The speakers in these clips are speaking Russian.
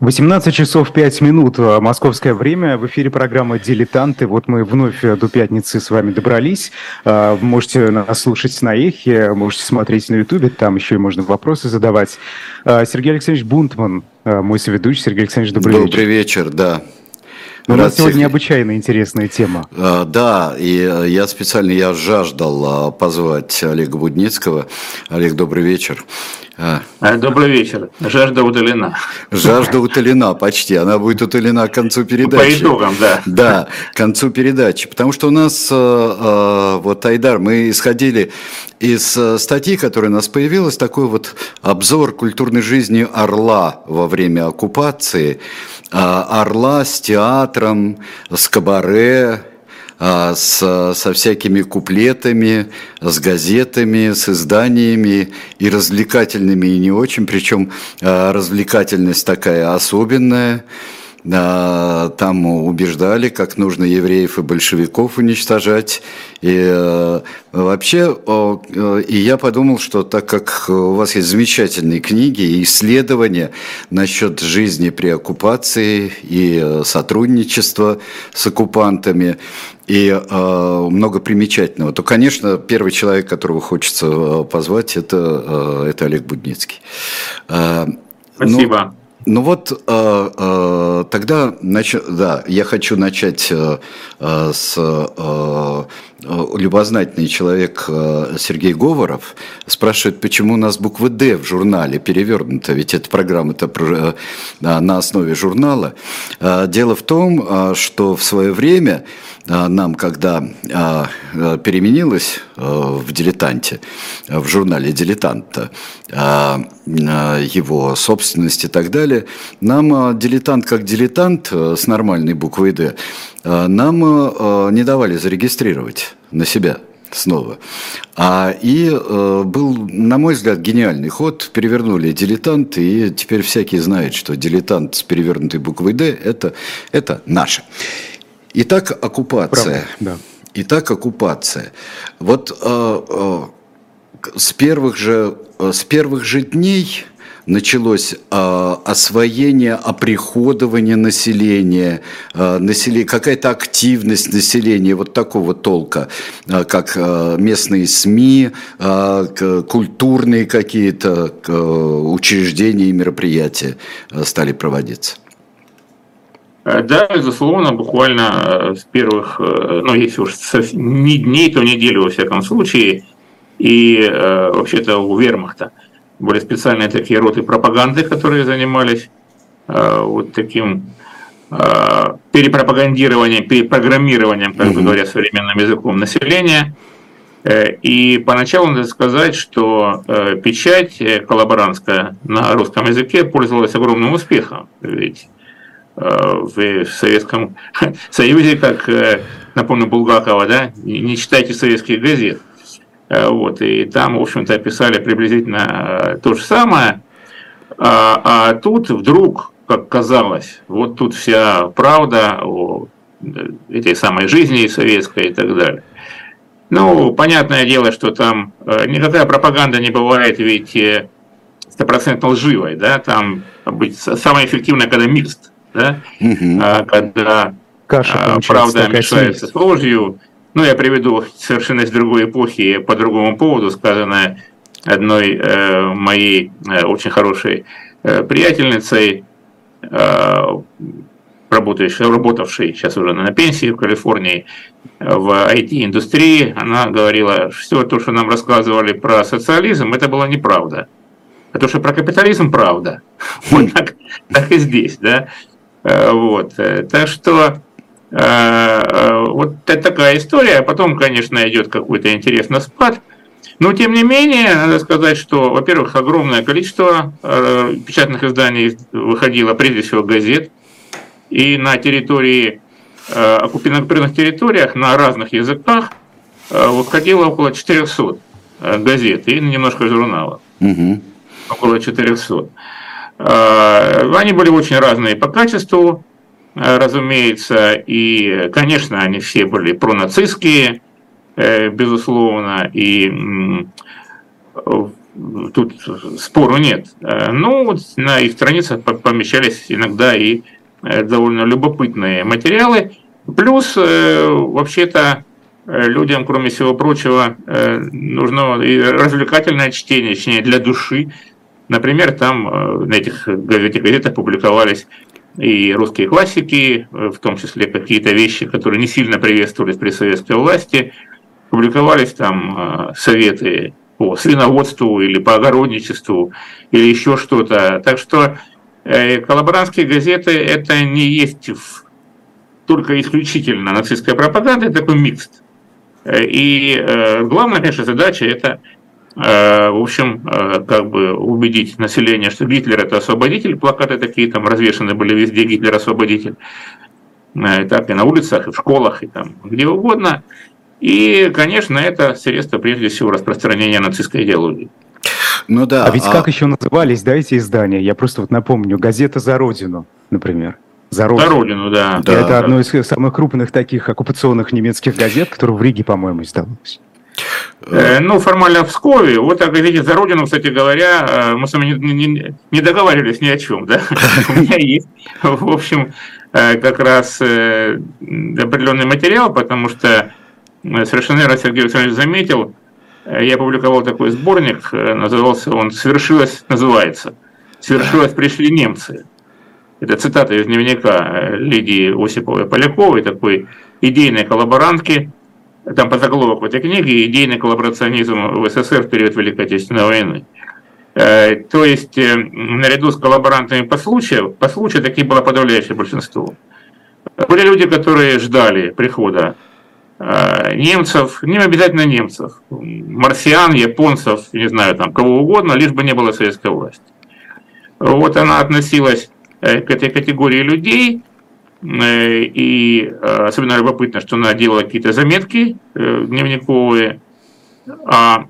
18 часов 5 минут, а, московское время. В эфире программа «Дилетанты». Вот мы вновь э, до пятницы с вами добрались. А, можете нас слушать на Эхе, можете смотреть на Ютубе, там еще и можно вопросы задавать. А, Сергей Александрович Бунтман, мой соведущий. Сергей Александрович, добрый, добрый вечер. Добрый вечер, да. Но у нас сегодня необычайно интересная тема. Да, и э, я специально я жаждал позвать Олега Будницкого. Олег, добрый вечер. А. а. Добрый вечер. Жажда утолена. Жажда утолена почти. Она будет утолена к концу передачи. По итогам, да. Да, к концу передачи. Потому что у нас, э, э, вот, Айдар, мы исходили из э, статьи, которая у нас появилась, такой вот обзор культурной жизни Орла во время оккупации. Орла с театром, с кабаре, с, со всякими куплетами, с газетами, с изданиями и развлекательными, и не очень, причем а, развлекательность такая особенная. Там убеждали, как нужно евреев и большевиков уничтожать. И э, вообще, э, и я подумал, что так как у вас есть замечательные книги и исследования насчет жизни при оккупации и э, сотрудничества с оккупантами, и э, много примечательного, то, конечно, первый человек, которого хочется позвать, это, это Олег Будницкий. Спасибо. Ну, ну вот э, э, тогда, нач... да, я хочу начать э, с любознательный человек э, Сергей Говоров спрашивает, почему у нас буква «Д» в журнале перевернута, ведь эта программа-то э, на основе журнала. Э, дело в том, э, что в свое время э, нам, когда э, э переменилось э, в «Дилетанте», в журнале «Дилетант», э, его собственность и так далее. Нам э, дилетант как дилетант э, с нормальной буквой «Д» э, нам не давали зарегистрировать на себя снова. А, и э, был, на мой взгляд, гениальный ход. Перевернули дилетант, и теперь всякий знает, что дилетант с перевернутой буквой «Д» это, – это наше. Итак, оккупация. Правда, да. Итак, оккупация. Вот э, э, с первых же, э, с первых же дней началось э, освоение, оприходование населения, э, население какая-то активность населения вот такого толка, э, как э, местные СМИ, э, культурные какие-то э, учреждения и мероприятия э, стали проводиться. Да, безусловно, буквально с первых, ну, если уж не дней, то неделю, во всяком случае, и э, вообще-то у вермахта были специальные такие роты пропаганды, которые занимались э, вот таким э, перепропагандированием, перепрограммированием, как бы говоря современным языком, населения. Э, и поначалу надо сказать, что э, печать коллаборантская на русском языке пользовалась огромным успехом. Ведь э, в Советском Союзе, как напомню Булгакова, да, не читайте советских газет. Э, вот, и там, в общем-то, описали приблизительно э, то же самое. А, а тут вдруг, как казалось, вот тут вся правда о этой самой жизни советской и так далее. Ну, понятное дело, что там э, никакая пропаганда не бывает, ведь стопроцентно лживой, да, там быть самое эффективное, когда микст, да, угу. когда Каша, правда мешается с ложью, ну, я приведу совершенно из другой эпохи, по другому поводу, сказанное одной э, моей э, очень хорошей э, приятельницей, э, работающей, работавшей сейчас уже на пенсии в Калифорнии, в IT-индустрии. Она говорила, что все то, что нам рассказывали про социализм, это была неправда. А то, что про капитализм, правда. Вот так, так и здесь, да. Э, вот. Э, так что вот такая история. Потом, конечно, идет какой-то интересный спад. Но, тем не менее, надо сказать, что, во-первых, огромное количество э, печатных изданий выходило, прежде всего, газет. И на территории, оккупированных территориях, на разных языках выходило около 400 газет и немножко журналов. Угу. Около 400. Они были очень разные по качеству, Э, разумеется, и, конечно, они все были пронацистские, э, безусловно, и тут спору нет. Ну, вот на их страницах помещались иногда и довольно любопытные материалы. Плюс, вообще-то, людям, кроме всего прочего, нужно и развлекательное чтение, чтение для души. Например, там на этих газетах публиковались и русские классики, в том числе какие-то вещи, которые не сильно приветствовались при советской власти, публиковались там советы по свиноводству или по огородничеству или еще что-то. Так что э, коллаборантские газеты это не есть только исключительно нацистская пропаганда, это такой микс. Э, и э, главная, конечно, задача это, в общем, как бы убедить население, что Гитлер это освободитель, плакаты такие там развешаны были везде, Гитлер освободитель. Так и на улицах, и в школах, и там где угодно. И, конечно, это средство, прежде всего, распространения нацистской идеологии. Ну да. А ведь а... как еще назывались, да, эти издания? Я просто вот напомню, газета «За Родину», например. За Родину. За Родину, да. да это да. одно из самых крупных таких оккупационных немецких газет, которое в Риге, по-моему, издавалось. Э, ну, формально в Пскове. Вот о газете «За Родину», кстати говоря, э, мы с вами не, не, не договаривались ни о чем, да? У меня есть, в общем, э, как раз определенный материал, потому что совершенно верно Сергей Александрович заметил, я публиковал такой сборник, назывался он «Свершилось», называется «Свершилось, пришли немцы». Это цитата из дневника Лидии Осиповой Поляковой, такой идейной коллаборантки. Там по заголовок в этой книге «Идейный коллаборационизм в СССР в период Великой Отечественной войны». То есть, наряду с коллаборантами по случаю, по случаю таких было подавляющее большинство. Были люди, которые ждали прихода Э, немцев, не обязательно немцев, марсиан, японцев, не знаю, там, кого угодно, лишь бы не было советской власти. Вот она относилась э, к этой категории людей, э, и особенно любопытно, что она делала какие-то заметки дневниковые, а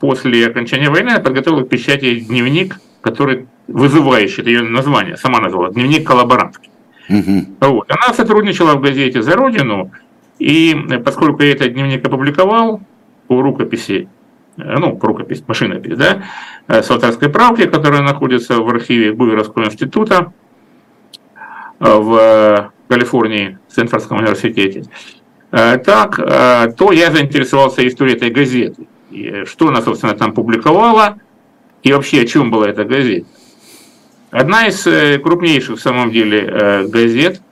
после окончания войны она подготовила к печати дневник, который вызывающий, это ее название, сама назвала, дневник коллаборантки. Угу. Вот. Она сотрудничала в газете «За Родину», и поскольку я этот дневник опубликовал по рукописи, э, ну, по рукопись, машинопись, да, э, с авторской правки, которая находится в архиве Буверовского института э, в Калифорнии, в Стэнфордском университете, так, то я заинтересовался историей этой газеты. И что она, собственно, там публиковала, и вообще о чем была эта газета. Одна из крупнейших, в самом деле, газет,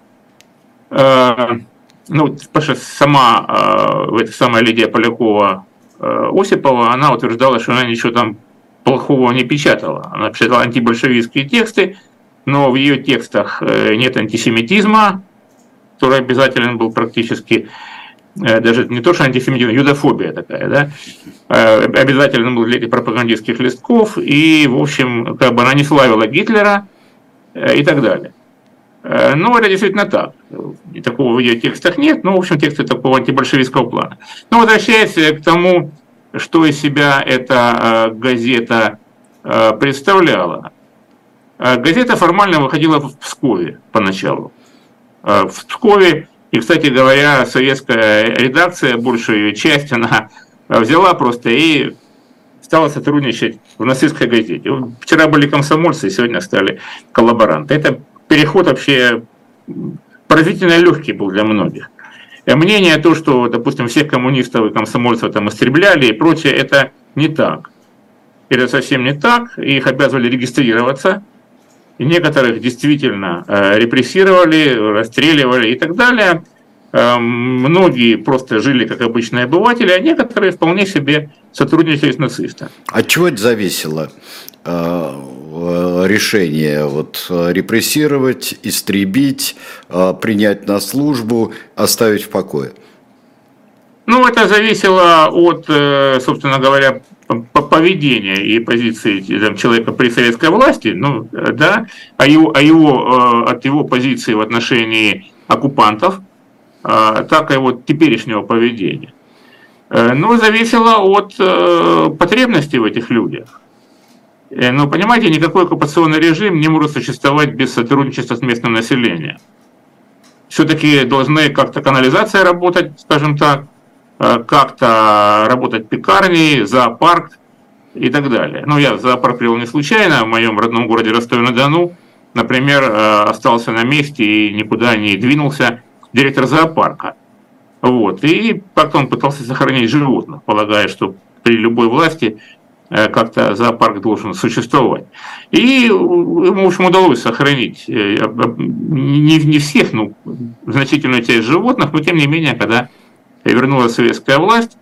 ну, потому что сама, э, эта самая Лидия Полякова э, Осипова, она утверждала, что она ничего там плохого не печатала. Она печатала антибольшевистские тексты, но в ее текстах э, нет антисемитизма, который обязателен был практически, э, даже не то, что антисемитизм, юдофобия такая, да, э, обязательно был для этих пропагандистских листков, и, в общем, как бы она не славила Гитлера и так далее. Ну, это действительно так. Такого в ее текстах нет, но, в общем, тексты такого антибольшевистского плана. Но возвращаясь к тому, что из себя эта газета представляла. Газета формально выходила в Пскове поначалу. В Пскове, и, кстати говоря, советская редакция, большую часть, она взяла просто и стала сотрудничать в нацистской газете. Вчера были комсомольцы, сегодня стали коллаборанты. Это переход вообще поразительно легкий был для многих. И мнение то, что, допустим, всех коммунистов и комсомольцев там истребляли и прочее, это не так. Это совсем не так. Их обязывали регистрироваться. Некоторых действительно э, репрессировали, расстреливали и так далее. Э, многие просто жили как обычные обыватели, а некоторые вполне себе сотрудничали с нацистами. От чего это зависело? Э, решение вот, репрессировать, истребить, принять на службу, оставить в покое? Ну, это зависело от, собственно говоря, поведения и позиции там, человека при советской власти, ну, да, а его, а его, от его позиции в отношении оккупантов, так и вот теперешнего поведения. Но зависело от потребностей в этих людях. Э, но, понимаете, никакой оккупационный режим не может существовать без сотрудничества с местным населением. Все-таки должны как-то канализация работать, скажем так, э, как-то работать пекарни, зоопарк, и так далее. Но я зоопарк привел не случайно, в моем родном городе Ростове-на-Дону, например, э, остался на месте и никуда не двинулся директор зоопарка. Вот. И как-то он пытался сохранить животных, полагая, что при любой власти э, как-то зоопарк должен существовать. И ему, в общем, удалось сохранить э, не, не всех, но значительную часть животных, но тем не менее, когда вернулась советская власть,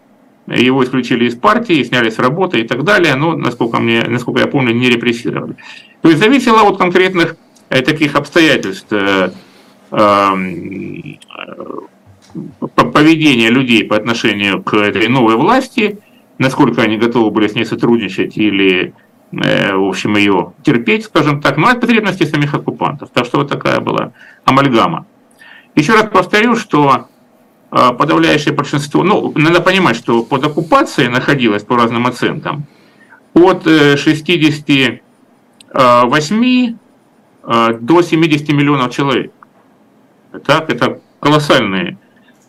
его исключили из партии, сняли с работы и так далее, но, насколько, мне, насколько я помню, не репрессировали. То есть зависело от конкретных э, таких обстоятельств э, эм, поведения людей по отношению к этой новой власти, насколько они готовы были с ней сотрудничать или, э, в общем, ее терпеть, скажем так, но от потребностей самих оккупантов. Так что вот такая была амальгама. Еще раз повторю, что подавляющее большинство, ну, надо понимать, что под оккупацией находилось по разным оценкам от 68 э, э, до 70 миллионов человек. Так, это колоссальные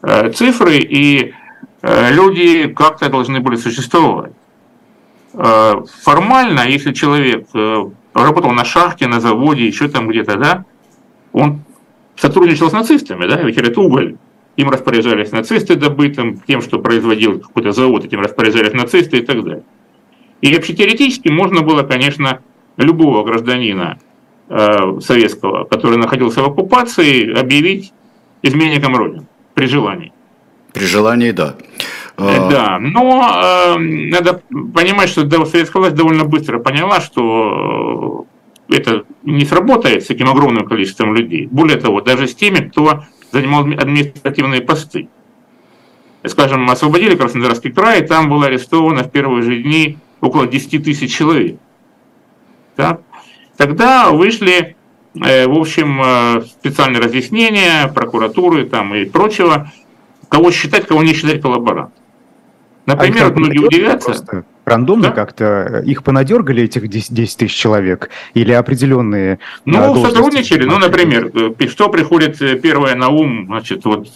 э, цифры, и люди как-то должны были существовать. Формально, если человек работал на шахте, на заводе, еще там где-то, да, он сотрудничал с нацистами, да, ведь это уголь им распоряжались нацисты добытым, тем, что производил какой-то завод, этим распоряжались нацисты и так далее. И вообще теоретически можно было, конечно, любого гражданина э, советского, который находился в оккупации, объявить изменником Родины при желании. При желании, да. Э, да, но э, надо понимать, что советская власть довольно быстро поняла, что это не сработает с таким огромным количеством людей. Более того, даже с теми, кто занимал административные посты. Скажем, освободили Краснодарский край, и там было арестовано в первые же дни около 10 тысяч человек. Так? Тогда вышли, э, в общем, э, специальные разъяснения прокуратуры там, и прочего, кого считать, кого не считать коллаборант. Например, а многие удивятся. Просто рандомно да? как-то э, их понадергали, этих 10, 10 тысяч человек, или определенные Ну, сотрудничали, ну, например, э, что приходит э, первое на ум, значит, вот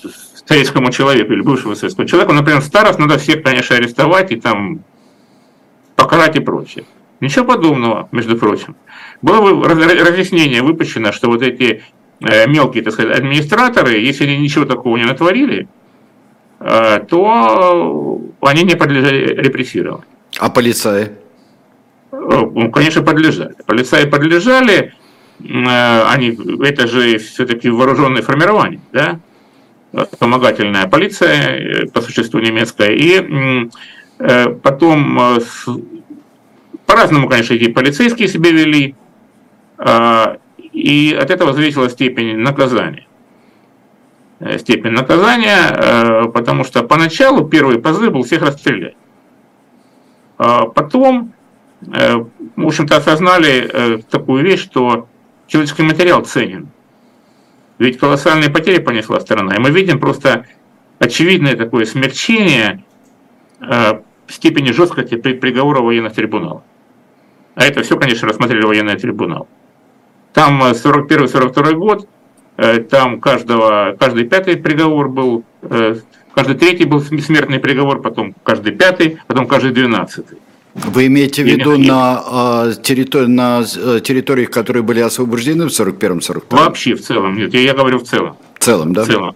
советскому человеку или бывшему советскому человеку, например, старость надо всех, конечно, арестовать и там покарать и прочее. Ничего подобного, между прочим. Было разъяснение выпущено, что вот эти мелкие, так сказать, администраторы, если они ничего такого не натворили, то они не подлежали репрессированию. А полицаи? Ну, конечно, подлежали. Полицаи подлежали, э, они, это же все-таки вооруженное формирование, да, вспомогательная полиция, э, по существу немецкая, и э, потом по-разному, конечно, эти полицейские себя вели, и от этого зависела степень наказания. Степень наказания, потому что поначалу первый позыв был всех расстрелять. А потом, э, в общем-то, осознали э, такую вещь, что человеческий материал ценен. Ведь колоссальные потери понесла страна. И мы видим просто очевидное такое смягчение э, степени жесткости приговора военных трибуналов. А это все, конечно, рассмотрели военный трибунал. Там 41-42 год, там каждого, каждый пятый приговор был Каждый третий был смертный приговор, потом каждый пятый, потом каждый двенадцатый. Вы имеете в виду на, э, территори- на э, территориях, которые были освобождены в 41-42? Вообще в целом, нет, я, я говорю в целом. В целом, да? В целом.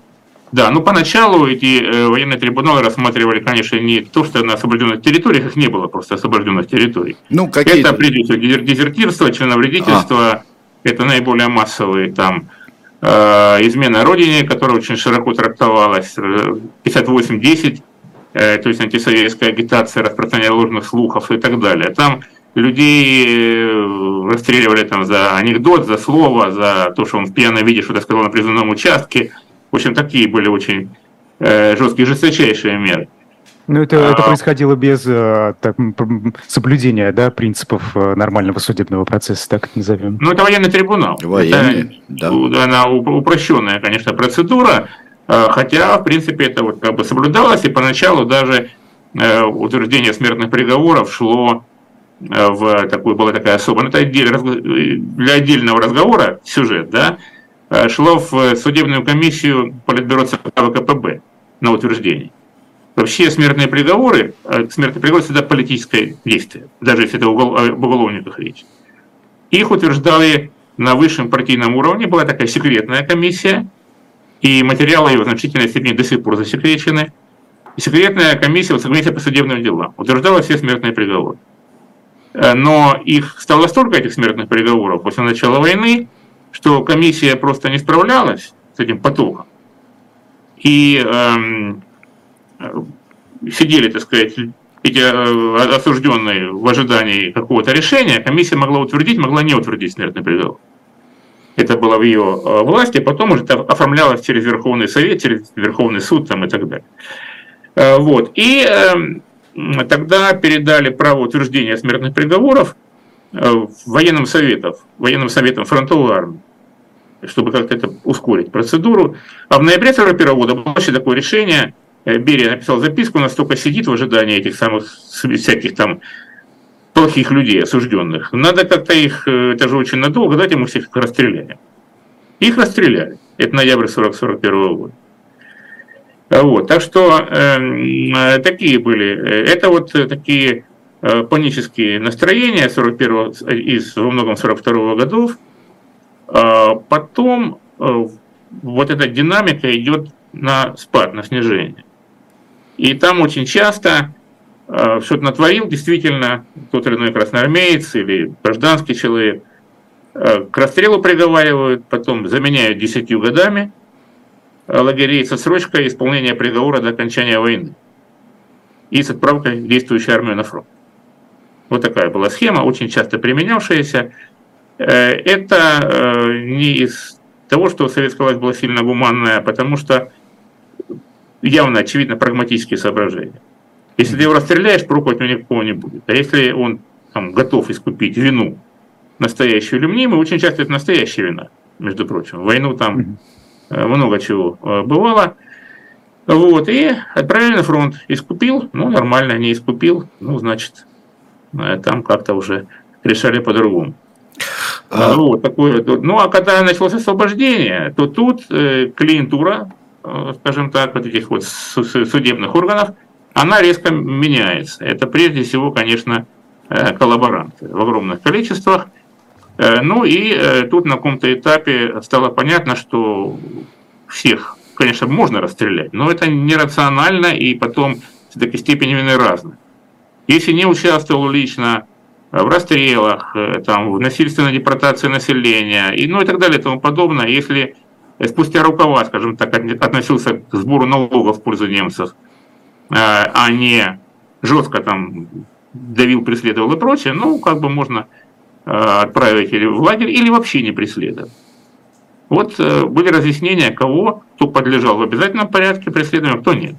Да, ну поначалу эти э, военные трибуналы рассматривали, конечно, не то, что на освобожденных территориях, их не было просто освобожденных территорий. Ну, какие Это прежде всего дезертирство, членовредительство, а. это наиболее массовые там измена Родине, которая очень широко трактовалась, 58-10, э, то есть антисоветская агитация, распространение ложных слухов и так далее. Там людей э, расстреливали там за анекдот, за слово, за то, что он в пьяном виде что-то сказал на призывном участке. В общем, такие были очень жесткие, жесточайшие меры. Ну, это, а, это происходило без э, так, соблюдения да, принципов э, нормального судебного процесса, так это назовем. Ну, это военный трибунал. Военный, это, да. Она упрощенная, конечно, процедура, э, хотя, в принципе, это вот как бы соблюдалось, и поначалу даже утверждение смертных приговоров шло в такую, была такая особая, ну, это отдель, для отдельного разговора, сюжет, да, шло в судебную комиссию Политбюро ЦК ВКПБ на утверждение. Вообще смертные приговоры, э, смертный приговор всегда политическое действие, даже если это угол, об уголовниках речь. Их утверждали на высшем партийном уровне, была такая секретная комиссия, и материалы ее в значительной степени до сих пор засекречены. И секретная комиссия, вот комиссия по судебным делам, утверждала все смертные приговоры. Э, но их стало столько, этих смертных приговоров, после начала войны, что комиссия просто не справлялась с этим потоком. И эм, сидели, так сказать, эти э, осужденные в ожидании какого-то решения, комиссия могла утвердить, могла не утвердить смертный приговор. Это было в ее э, власти, потом уже это оформлялось через Верховный Совет, через Верховный суд там, и так далее. Э, вот. И эм, тогда передали право утверждения смертных приговоров военным советам, военным советам фронтовой армии чтобы как-то это ускорить процедуру. А в ноябре 41 года было вообще такое решение, Берия написал записку, настолько сидит в ожидании этих самых всяких там плохих людей, осужденных. Надо как-то их, э, это же очень надолго, давайте мы всех расстреляем. Их расстреляли. Это ноябрь 40 41 года. Вот, так что эм, э, такие были. Это вот такие э, панические настроения 41 из во многом 42 годов. А потом э, вот эта динамика идет на спад, на снижение. И там очень часто э, что-то натворил действительно тот или иной красноармеец или гражданский человек. Э, к расстрелу приговаривают, потом заменяют десятью годами лагерей со срочкой исполнения приговора до окончания войны и с отправкой действующей армии на фронт. Вот такая была схема, очень часто применявшаяся. Э, это э, не из того, что советская власть была сильно гуманная, потому что явно, очевидно, прагматические соображения. Если ты его расстреляешь, проку от него никакого не будет. А если он там, готов искупить вину, настоящую или мнимую, очень часто это настоящая вина, между прочим. В войну там э, много чего бывало. Вот, и отправили на фронт. Искупил, ну, нормально, не искупил, ну, значит, там как-то уже решали по-другому. А... Вот, такое. Ну, а когда началось освобождение, то тут э, клиентура, э, скажем так, вот этих вот судебных органов, она резко меняется. Это прежде всего, конечно, э, коллаборанты в огромных количествах. Э, ну и э, тут на каком-то этапе стало понятно, что всех, конечно, можно расстрелять, но это нерационально и потом в такой степени вины разные. Если не участвовал лично Э, в расстрелах, э, там, в насильственной депортации населения и, ну, и так далее и тому подобное. Если спустя рукава, скажем так, относился к сбору налогов в пользу немцев, э, а не жестко там давил, преследовал и прочее, ну, как бы можно отправить или в лагерь, или вообще не преследовать. Вот были разъяснения, кого, кто подлежал в обязательном порядке преследованию, кто нет.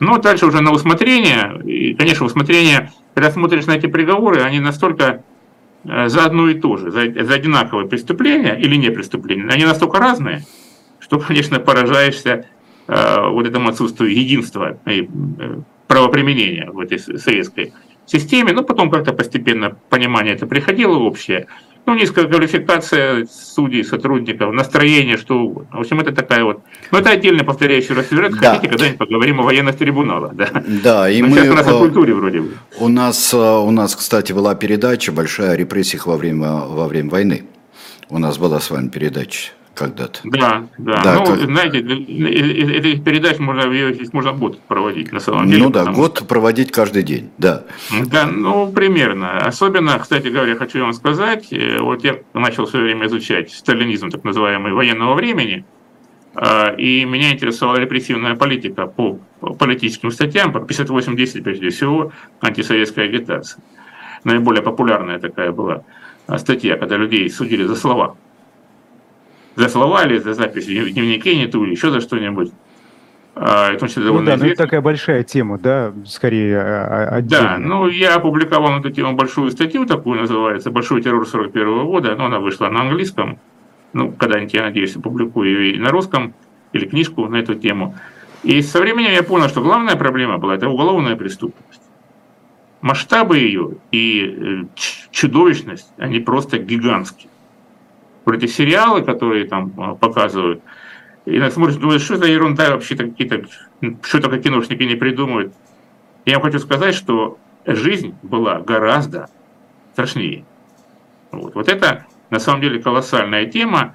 Но дальше уже на усмотрение, и, конечно, усмотрение когда смотришь на эти приговоры, они настолько э, за одно и то же, за, за одинаковые преступления или не преступления, они настолько разные, что, конечно, поражаешься э, вот этому отсутствию единства и э, правоприменения в этой советской системе. Но потом как-то постепенно понимание это приходило общее ну, низкая квалификация судей, сотрудников, настроение, что угодно. В общем, это такая вот... Ну, это отдельно повторяющий раз сюжет. Да. Хотите, когда-нибудь поговорим о военных трибуналах, да? Да, и Но мы... Сейчас у нас о культуре вроде бы. У нас, э, у нас, кстати, была передача большая о репрессиях во время, во время войны. У нас была с вами передача когда-то. Да, да. да ну, как... знаете, эти передач можно, можно год проводить на самом деле. Ну да, год что... проводить каждый день, да. Да, ну примерно. Особенно, кстати говоря, хочу вам сказать, э, вот я начал в свое время изучать сталинизм, так называемый, военного времени, а, и меня интересовала репрессивная политика по политическим статьям, по 58.10 прежде всего, антисоветская агитация. Наиболее популярная такая была статья, когда людей судили за слова за слова или за записи в дневнике нету, или еще за что-нибудь. А, это очень довольно ну, да, ну, это такая большая тема, да, скорее а, а, отдельная. Да, ну я опубликовал на эту тему большую статью, такую называется «Большой террор 41 -го года», но она вышла на английском, ну, когда-нибудь, я надеюсь, опубликую ее и на русском, или книжку на эту тему. И со временем я понял, что главная проблема была – это уголовная преступность. Масштабы ее и э, чудовищность, они просто гигантские вот эти сериалы, которые там а, показывают, И нас смотришь, думаешь, что за ерунда вообще какие-то, что только киношники не придумывают. Я вам хочу сказать, что жизнь была гораздо страшнее. Вот, вот это на самом деле колоссальная тема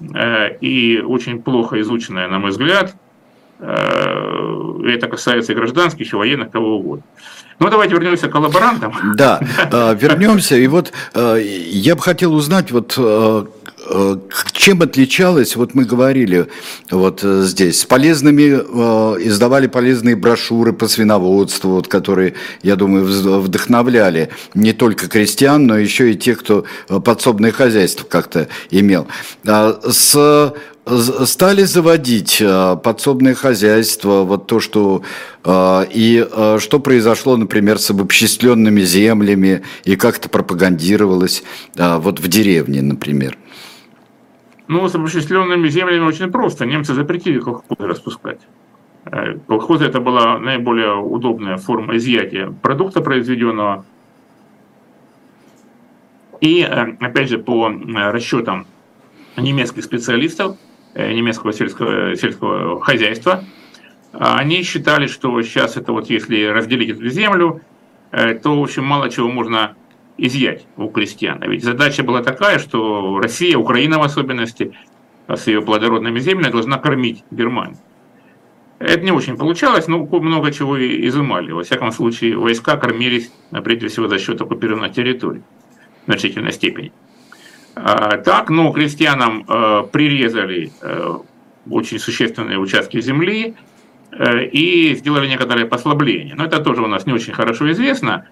э, и очень плохо изученная, на мой взгляд. Э, это касается и гражданских, и военных, кого угодно. Ну, давайте вернемся к коллаборантам. Да, э, вернемся. И вот э, я бы хотел узнать, вот э, чем отличалось, вот мы говорили вот здесь, с полезными, издавали полезные брошюры по свиноводству, вот, которые, я думаю, вдохновляли не только крестьян, но еще и тех, кто подсобное хозяйство как-то имел. А с стали заводить э, подсобное хозяйство, вот то, что э, и э, что произошло, например, с обобщисленными землями и как это пропагандировалось вот в деревне, например. Ну, с обобщисленными землями очень просто. Немцы запретили колхозы распускать. Колхозы это была наиболее удобная форма изъятия продукта произведенного. И, опять же, по расчетам немецких специалистов, Э, немецкого сельского, сельского хозяйства. Они считали, что сейчас это вот если разделить эту землю, э, то, в общем, мало чего можно изъять у крестьян. А ведь задача была такая, что Россия, Украина в особенности, с ее плодородными землями должна кормить Германию. Это не очень получалось, но много чего изымали. Во всяком случае, войска кормились, прежде всего, за счет оккупированной территории в значительной степени. А, так, но крестьянам э, прирезали очень существенные участки земли и сделали некоторые послабления. Но это тоже у нас не очень хорошо известно.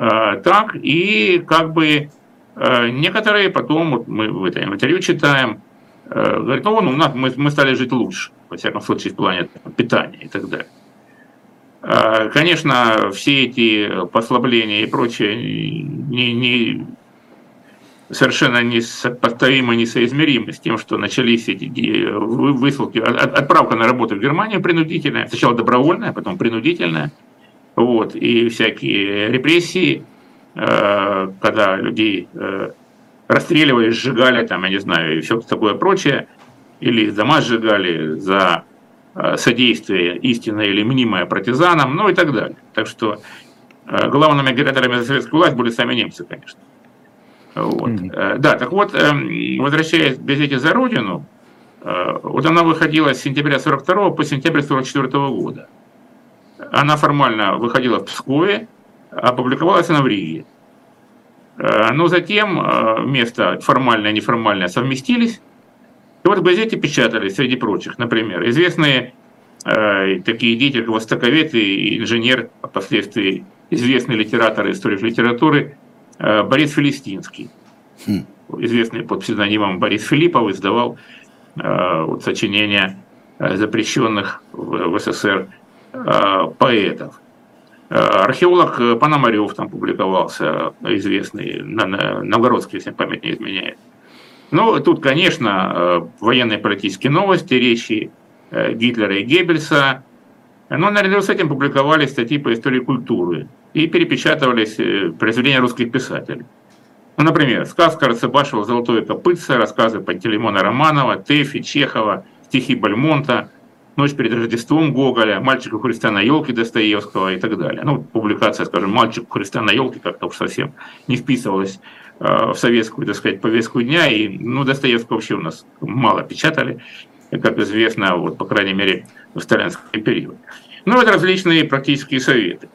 Так, и как бы некоторые потом, вот мы в этом интервью читаем, говорят, ну, ну мы, мы стали жить лучше, во всяком случае, в плане питания и так далее. Конечно, все эти послабления и прочее не, не, совершенно несопоставимо, несоизмеримо с тем, что начались эти высылки, отправка на работу в Германию принудительная, сначала добровольная, потом принудительная, вот, и всякие репрессии, э, когда людей э, расстреливали, сжигали, там, я не знаю, и все такое прочее, или дома сжигали за э, содействие истинное или мнимое партизанам, ну и так далее. Так что главными агитаторами за советскую власть были сами немцы, конечно. Вот. Mm-hmm. Да, так вот, эм, возвращаясь к газете «За Родину», вот она выходила с сентября 42 по сентябрь 44 года. Она формально выходила в Пскове, опубликовалась она в Риге. Э, но затем место формальное и неформальное совместились. И вот в газете печатались, среди прочих, например, известные э, такие деятели, востоковед и инженер, впоследствии известный литератор и историк литературы Э, Борис Филистинский, хм. известный под псевдонимом Борис Филиппов, издавал э, вот, сочинения э, запрещенных в, в СССР поэтов. Археолог Пономарев там публиковался, известный, новгородский, если память не изменяет. Ну, тут, конечно, военные политические новости, речи Гитлера и Геббельса, но наряду с этим публиковались статьи по истории культуры, и перепечатывались э, произведения русских писателей. Ну, например, сказка Рацебашева «Золотое копытце», рассказы Пантелеймона Романова, Тэфи, Чехова, стихи Бальмонта, «Ночь перед Рождеством» Гоголя, «Мальчик у Христа на елке» Достоевского и так далее. Ну, публикация, скажем, «Мальчик у Христа на елке» как-то уж совсем не вписывалась э, в советскую, так сказать, повестку дня, и, ну, Достоевского вообще у нас мало печатали, как известно, вот, по крайней мере, в сталинский период. Ну, это различные практические советы.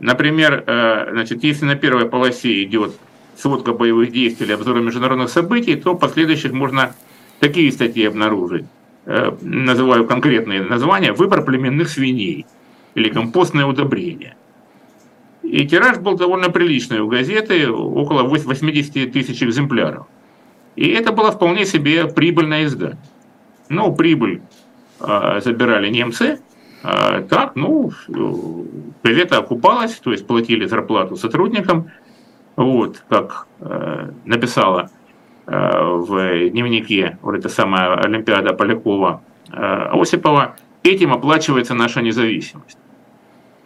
Например, э, значит, если на первой полосе идет сводка боевых действий или обзор международных событий, то последующих можно такие статьи обнаружить. Э, называю конкретные названия. «Выбор племенных свиней» или «Компостное удобрение». И тираж был довольно приличный у газеты, около 80 тысяч экземпляров. И это было вполне себе прибыльное издание. Ну, прибыль э, забирали немцы, а, так, ну, газета окупалась, то есть платили зарплату сотрудникам. Вот, как э, написала э, в дневнике вот эта самая Олимпиада Полякова э, Осипова, этим оплачивается наша независимость.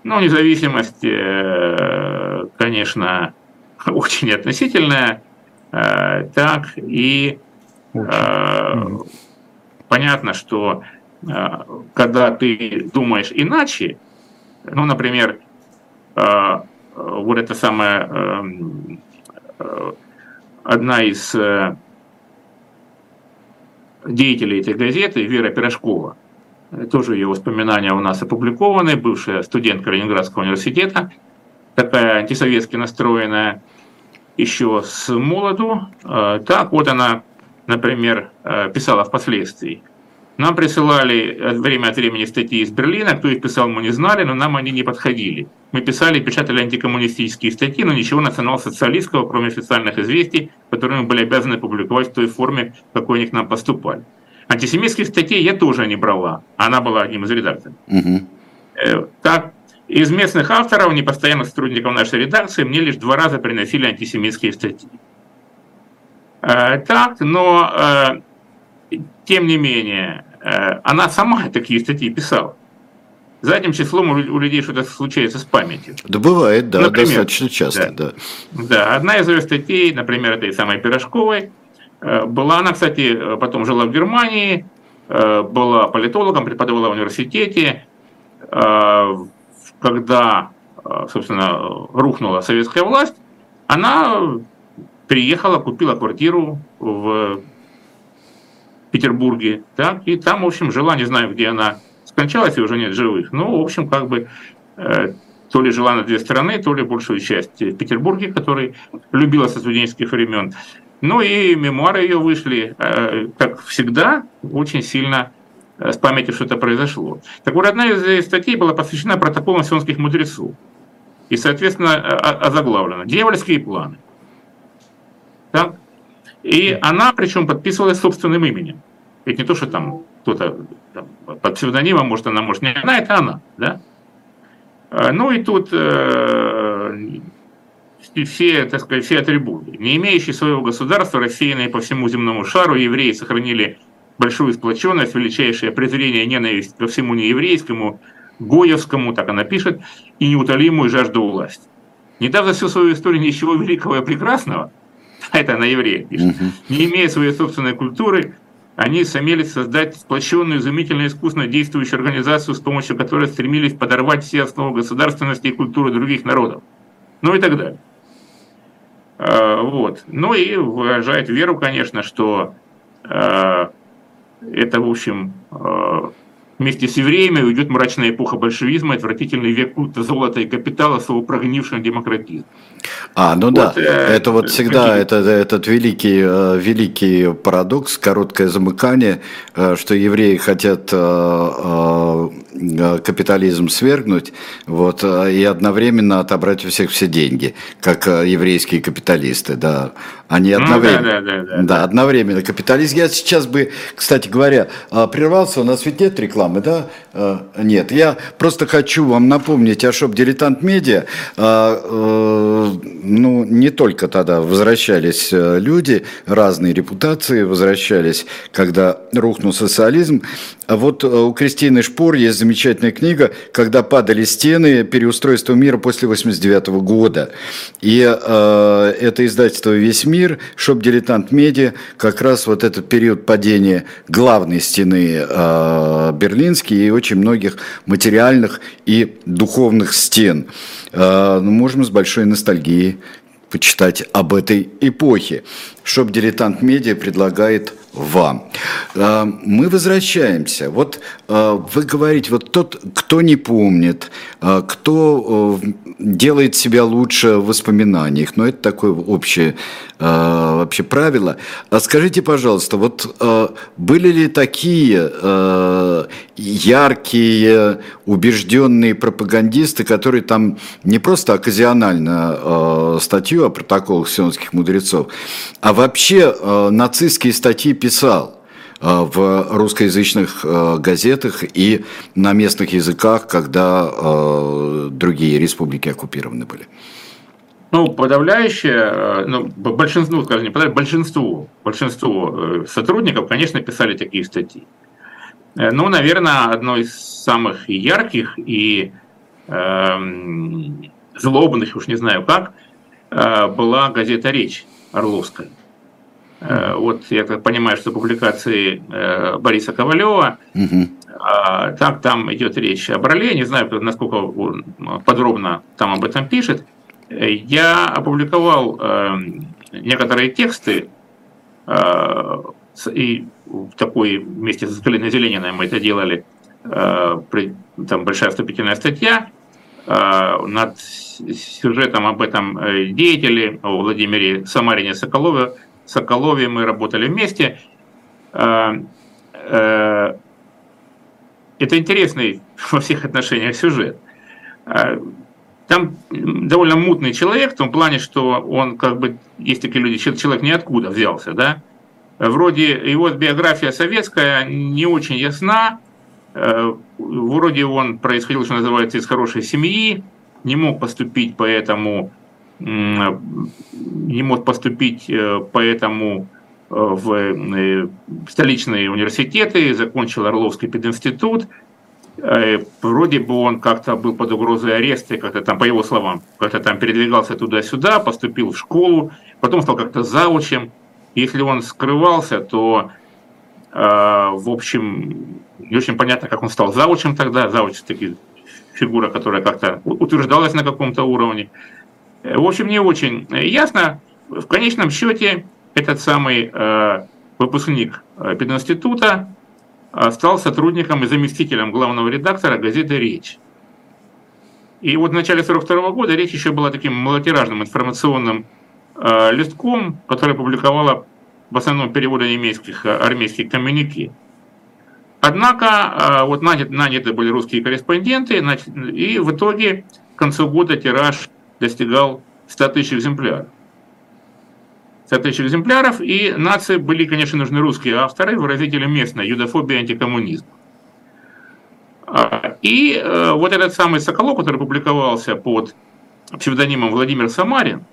Ну, независимость, э, конечно, очень относительная, э, так, и э, понятно, что когда ты думаешь иначе, ну, например, вот это самое, одна из деятелей этой газеты, Вера Пирожкова, тоже ее воспоминания у нас опубликованы, бывшая студентка Ленинградского университета, такая антисоветски настроенная еще с молоду. Э, так вот она, например, э, писала впоследствии. Нам присылали время от времени статьи из Берлина, кто их писал, мы не знали, но нам они не подходили. Мы писали и печатали антикоммунистические статьи, но ничего национал-социалистского, кроме официальных известий, которые мы были обязаны публиковать в той форме, какой они к нам поступали. Антисемитских статей я тоже не брала, она была одним из редакторов. Угу. Так, из местных авторов, непостоянных сотрудников нашей редакции, мне лишь два раза приносили антисемитские статьи. Э, так, но тем не менее, она сама такие статьи писала. Задним числом у людей что-то случается с памятью. Да бывает, да, например, достаточно часто, да. да. Да, одна из ее статей, например, этой самой Пирожковой, э, была она, кстати, потом жила в Германии, э, была политологом, преподавала в университете. Э, когда, собственно, рухнула советская власть, она приехала, купила квартиру в Петербурге, так, и там, в общем, жила, не знаю, где она скончалась и уже нет живых. Ну, в общем, как бы э, то ли жила на две стороны, то ли большую часть в Петербурге, который любила со студенческих времен. Ну и мемуары ее вышли, э, как всегда, очень сильно э, с памятью что-то произошло. Так вот, одна из статей была посвящена протоколам сионских мудрецов. И, соответственно, озаглавлена «Дьявольские планы». Так? И она, причем, подписывалась собственным именем. Ведь не то, что там кто-то под псевдонимом, может, она, может, не она, это она, да? А, ну и тут э, все, так сказать, все атрибуты. Не имеющие своего государства, рассеянные по всему земному шару, евреи сохранили большую сплоченность, величайшее презрение и ненависть ко всему нееврейскому, гоевскому, так она пишет, и неутолимую жажду власти. Не дав за всю свою историю ничего великого и прекрасного, это на евреев пишет, не имея своей собственной культуры, они сумели создать сплоченную, изумительно искусно действующую организацию, с помощью которой стремились подорвать все основы государственности и культуры других народов. Ну и так далее. А, вот. Ну и выражает веру, конечно, что а, это, в общем, а, Вместе с евреями уйдет мрачная эпоха большевизма, отвратительный век культа золота и капитала с его прогнившим демократизмом. А, ну вот, да, э, это вот всегда какие... это, этот великий, э, великий парадокс, короткое замыкание, э, что евреи хотят э, э, капитализм свергнуть, вот, и одновременно отобрать у всех все деньги, как еврейские капиталисты, да. Они одновременно, ну, да, да, да, да. да, одновременно капитализм. Я сейчас бы, кстати говоря, прервался, у нас ведь нет рекламы, да? Э, нет, я просто хочу вам напомнить о шоп «Дилетант Медиа». Э, э, ну, не только тогда возвращались люди, разные репутации возвращались, когда рухнул социализм. А вот у Кристины Шпор есть замечательная книга «Когда падали стены. Переустройство мира после 89 года». И это издательство «Весь мир», shop «Diletant Media», как раз вот этот период падения главной стены Берлина, Берлинский и очень многих материальных и духовных стен. А, ну, можем с большой ностальгией почитать об этой эпохе. Shop «Diletant Media» предлагает вам. А, мы возвращаемся. Вот а, вы говорите, вот тот, кто не помнит, кто делает себя лучше в воспоминаниях, но это такое общее вообще правило. А скажите, пожалуйста, вот были ли такие яркие, убежденные пропагандисты, которые там не просто оказионально статью о протоколах сионских мудрецов, а вообще нацистские статьи писал э, в русскоязычных э, газетах и на местных языках, когда э, другие республики оккупированы были? Ну, подавляющее, ну, большинство, ну, скажем, не подавляющее, большинство, большинство сотрудников, конечно, писали такие статьи. Ну, наверное, одной из самых ярких и э, злобных, уж не знаю как, была газета «Речь» Орловская. Э, вот я так понимаю, что публикации э, Бориса Ковалева, угу. так там идет речь о Брале, не знаю, насколько он подробно там об этом пишет. Я опубликовал э, некоторые тексты, и в такой вместе с Галиной Зелениной мы это делали, там большая вступительная статья над сюжетом об этом деятеле, о Владимире Самарине Соколове, Соколове мы работали вместе. А, э, это интересный во всех отношениях сюжет. А, там довольно мутный человек в том плане, что он как бы, есть такие люди, человек ниоткуда взялся, да? Вроде его биография советская не очень ясна, э, вроде он происходил, что называется, из хорошей семьи, не мог поступить поэтому не мог поступить э, поэтому э, в э, столичные университеты, закончил Орловский пединститут. Вроде бы он как-то был под угрозой ареста, как-то там, по его словам, как-то там передвигался туда-сюда, поступил в школу, потом стал как-то заучем. Если он скрывался, то, в общем, не очень понятно, как он стал заучем тогда. Зауч – таки фигура, которая как-то утверждалась на каком-то уровне. В общем, не очень ясно. В конечном счете этот самый э, выпускник э, пединститута стал сотрудником и заместителем главного редактора газеты «Речь». И вот в начале 1942 года «Речь» еще была таким малотиражным информационным листком, который публиковала в основном переводы немецких армейских коммуники. Однако вот наняты, наняты были русские корреспонденты, и в итоге к концу года тираж достигал 100 тысяч экземпляров. 100 тысяч экземпляров, и нации были, конечно, нужны русские авторы, выразители местной юдофобии и антикоммунизма. А, и э, вот этот самый Соколов, который публиковался под псевдонимом Владимир Самарин,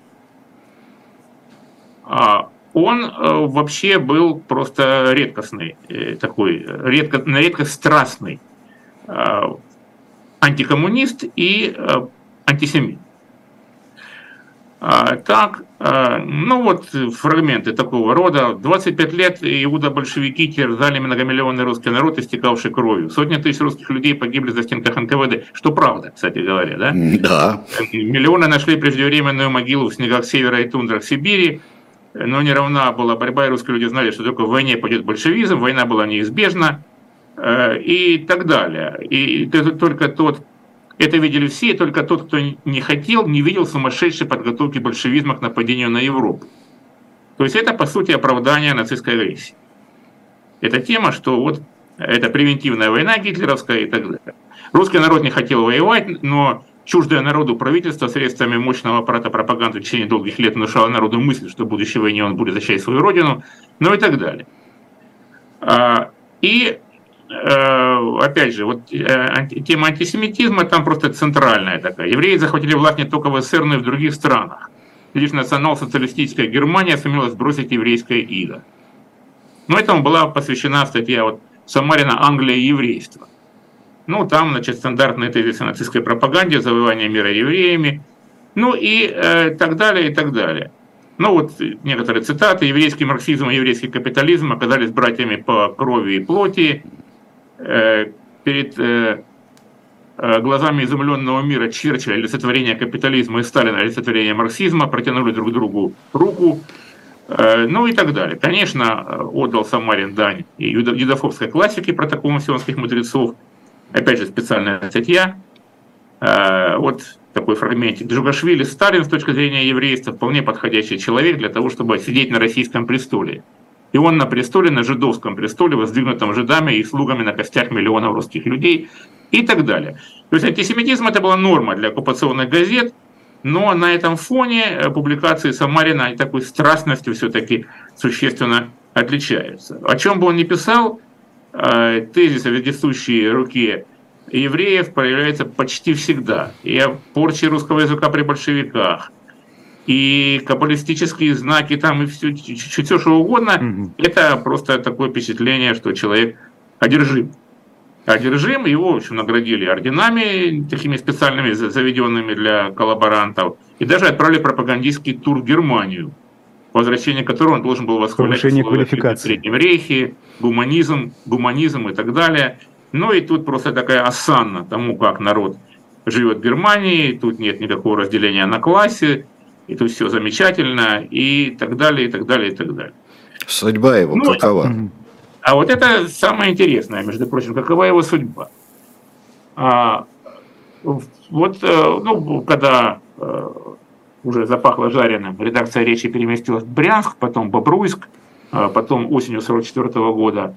а, он э, вообще был просто редкостный, э, такой, редко, редко страстный антикоммунист и антисемит. А, так, а, ну вот фрагменты такого рода. 25 лет иуда-большевики терзали многомиллионный русский народ, истекавший кровью. Сотни тысяч русских людей погибли за стенках НКВД. Что правда, кстати говоря, да? Да. Миллионы нашли преждевременную могилу в снегах севера и тундрах Сибири. Но не равна была борьба, и русские люди знали, что только в войне пойдет большевизм, война была неизбежна э, и так далее. И только тот это видели все, и только тот, кто не хотел, не видел сумасшедшей подготовки большевизма к нападению на Европу. То есть это, по сути, оправдание нацистской агрессии. Это тема, что вот это превентивная война гитлеровская и так далее. Русский народ не хотел воевать, но чуждое народу правительство средствами мощного аппарата пропаганды в течение долгих лет внушало народу мысль, что в будущей войне он будет защищать свою родину, ну и так далее. А, и Э, опять же, вот э, тема антисемитизма там просто центральная такая. Евреи захватили власть не только в СССР, но и в других странах. Лишь национал-социалистическая Германия сумела сбросить еврейское иго. Но этому была посвящена статья вот Самарина «Англия и еврейство». Ну, там, значит, стандартные тезисы нацистской пропаганде, завоевание мира евреями, ну и э, так далее, и так далее. Ну вот некоторые цитаты. Еврейский марксизм и еврейский капитализм оказались братьями по крови и плоти. Э, перед э, э, глазами изумленного мира Черчилля олицетворение капитализма и Сталина олицетворение марксизма протянули друг другу руку, ну и так далее. Конечно, отдал Самарин дань и юдофобской классике такого сионских мудрецов. Опять же, специальная статья. Вот такой фрагментик. Джугашвили Сталин с точки зрения еврейства вполне подходящий человек для того, чтобы сидеть на российском престоле. И он на престоле, на жидовском престоле, воздвигнутом жидами и слугами на костях миллионов русских людей и так далее. То есть антисемитизм это была норма для оккупационных газет, но на этом фоне э, публикации Самарина такой страстностью все-таки существенно отличаются. О чем бы он ни писал, э, тезисы, вездесущие руки евреев проявляются почти всегда. И о порче русского языка при большевиках, и каббалистические знаки там, и все, все что угодно, mm-hmm. это просто такое впечатление, что человек одержим. Одержим, его, в общем, наградили орденами, такими специальными, заведенными для коллаборантов, и даже отправили пропагандистский тур в Германию, возвращение которого он должен был восхвалять в Среднем Рейхе, гуманизм, гуманизм и так далее. Ну и тут просто такая осанна тому, как народ живет в Германии, тут нет никакого разделения на классе, и тут все замечательно, и так далее, и так далее, и так далее. Судьба его ну, какова? А вот это самое интересное, между прочим, какова его судьба. А, вот, э, ну, когда э, уже запахло жареным, редакция речи переместилась в Брянск, потом Бобруйск, а потом осенью 1944 года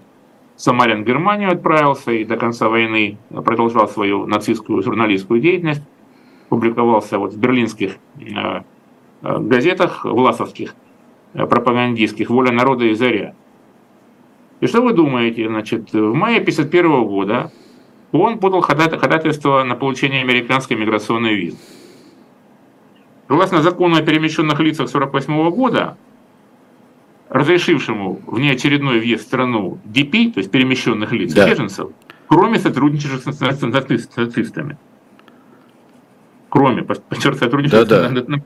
Самарин в Германию отправился и до конца войны продолжал свою нацистскую журналистскую деятельность, публиковался вот в берлинских э, газетах власовских, пропагандистских «Воля народа» и «Заря». И что вы думаете? Значит, в мае 1951 года он подал ходатайство на получение американской миграционной визы. Согласно закону о перемещенных лицах 1948 года, разрешившему внеочередной въезд в страну ДП, то есть перемещенных лиц, да. беженцев, кроме сотрудничества с нацистами. Кроме, подчеркиваю, сотрудничества да, да.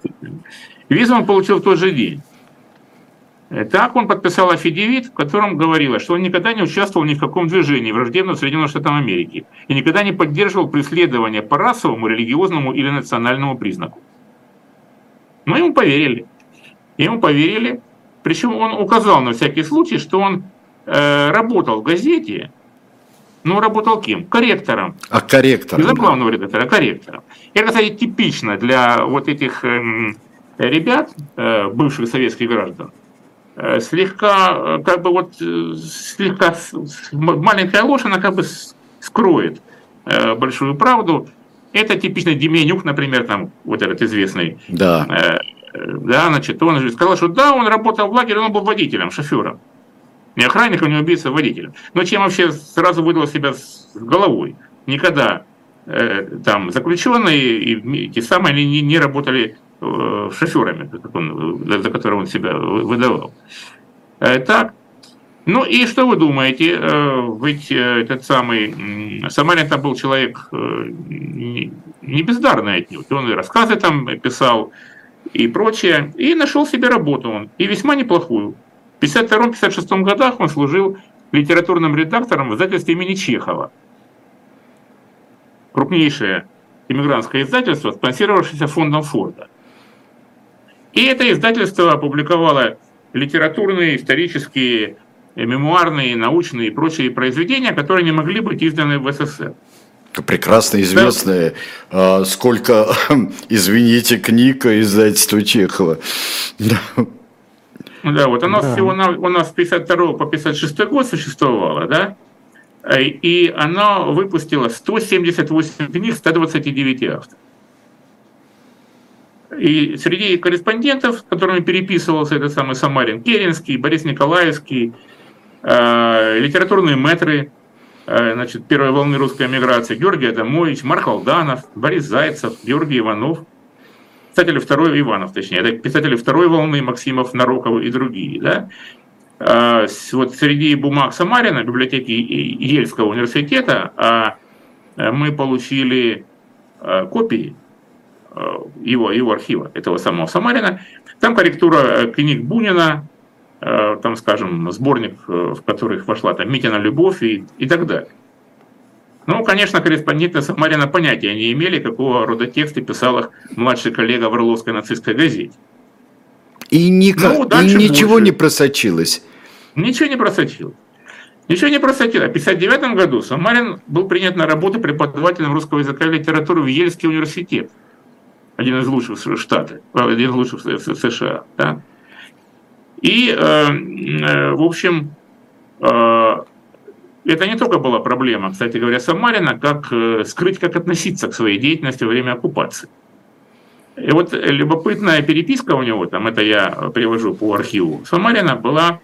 Визу он получил в тот же день. Так он подписал афидевит, в котором говорилось, что он никогда не участвовал ни в каком движении враждебном Соединенным Штатам Америки и никогда не поддерживал преследования по расовому, религиозному или национальному признаку. Но ему поверили. Ему поверили. Причем он указал на всякий случай, что он э, работал в газете, но работал кем? Корректором. А корректором? Не за главного редактора, а корректором. Это, кстати, типично для вот этих э, ребят, э, бывших советских граждан. Э, слегка, э, как бы вот, слегка маленькая ложь, она как бы скроет большую правду. Это типичный Деменюк, например, там вот этот известный. Да. Да, значит, он же сказал, что да, он работал в лагере, он был водителем, шофером. Не охранником, не убийца, водителем. Но чем вообще сразу выдал себя с головой. Никогда э, там заключенные и те самые не, не работали Э, шоферами, за которого он себя выдавал. Э, так, ну и что вы думаете? Э, ведь этот самый Самарин там был человек не бездарный отнюдь. Он и рассказы там писал и прочее. И нашел себе работу он. И весьма неплохую. В 52-56 годах он служил литературным редактором в издательстве имени Чехова. Крупнейшее иммигрантское издательство, спонсировавшееся фондом Форда. И это издательство опубликовало литературные, исторические, мемуарные, научные и прочие произведения, которые не могли быть изданы в СССР. Прекрасно известное, да. сколько, извините, книг издательства Чехова. Да. Да, вот оно да. всего на, у нас с 52 по 56 год существовало, да, и оно выпустило 178 книг, 129 авторов. И среди корреспондентов, с которыми переписывался этот самый Самарин, Керенский, Борис Николаевский, э, литературные метры э, значит, первой волны русской эмиграции, Георгий Адамович, Марк Алданов, Борис Зайцев, Георгий Иванов, писатели второй, Иванов точнее, это писатели второй волны, Максимов, Нароков и другие. Да? Э, вот среди бумаг Самарина, библиотеки Ельского университета, а мы получили копии Э, его, его архива, этого самого Самарина. Там корректура э, книг Бунина, э, там, скажем, сборник, в которых вошла там Митина «Любовь» и, и так далее. Ну, конечно, корреспонденты Самарина понятия не имели, какого рода тексты писал их младший коллега в Орловской нацистской газете. И, никак, ну, и ничего больше. не просочилось. Ничего не просочилось. Ничего не просочилось. В 1959 году Самарин был принят на работу преподавателем русского языка и литературы в Ельский университет один из лучших в Штаты, один из лучших в США. Да? И, э, э, в общем, э, это не только была проблема, кстати говоря, Самарина, как скрыть, как относиться к своей деятельности во время оккупации. И вот любопытная переписка у него, там это я привожу по архиву, Самарина была,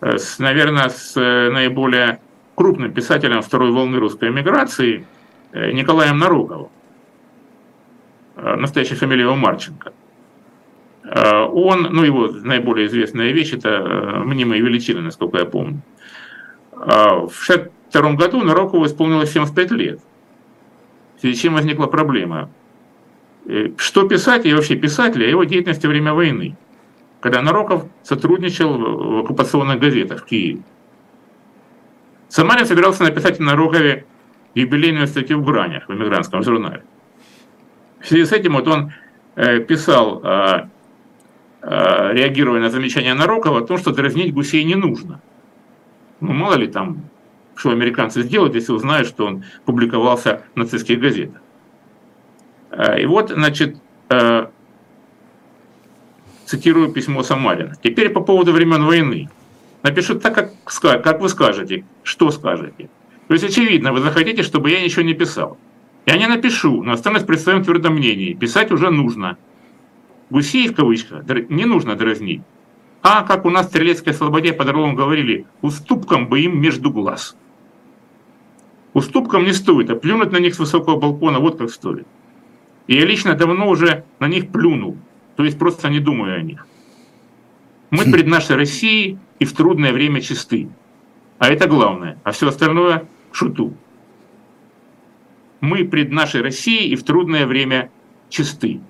с, наверное, с наиболее крупным писателем второй волны русской эмиграции Николаем Наруковым. Э, настоящая фамилия его Марченко. Э, он, ну его наиболее известная вещь, это э, мнимые величины, насколько я помню. В 1962 году Нарокову исполнилось 75 лет, в связи с чем возникла проблема. Что писать и вообще писать ли о его деятельности во время войны? когда Нароков сотрудничал в оккупационных газетах в Киеве. Самарин собирался написать на Нарокове юбилейную статью в «Гранях» в эмигрантском журнале. В связи с этим вот он э, писал, э, э, реагируя на замечание Нарокова, о том, что дразнить гусей не нужно. Ну, мало ли там, что американцы сделают, если узнают, что он публиковался в нацистских газетах. И вот, значит, цитирую письмо Самарина. Теперь по поводу времен войны. Напишу так, как, как вы скажете, что скажете. То есть, очевидно, вы захотите, чтобы я ничего не писал. Я не напишу, но останусь при своем твердом мнении. Писать уже нужно. Гусей, в кавычках, не нужно дразнить. А, как у нас в Стрелецкой Слободе по дорогам говорили, уступкам бы им между глаз. Уступкам не стоит, а плюнуть на них с высокого балкона вот как стоит. И я лично давно уже на них плюнул, то есть просто не думаю о них. Мы хм. пред нашей Россией и в трудное время чисты. А это главное. А все остальное – шуту. Мы пред нашей Россией и в трудное время чисты.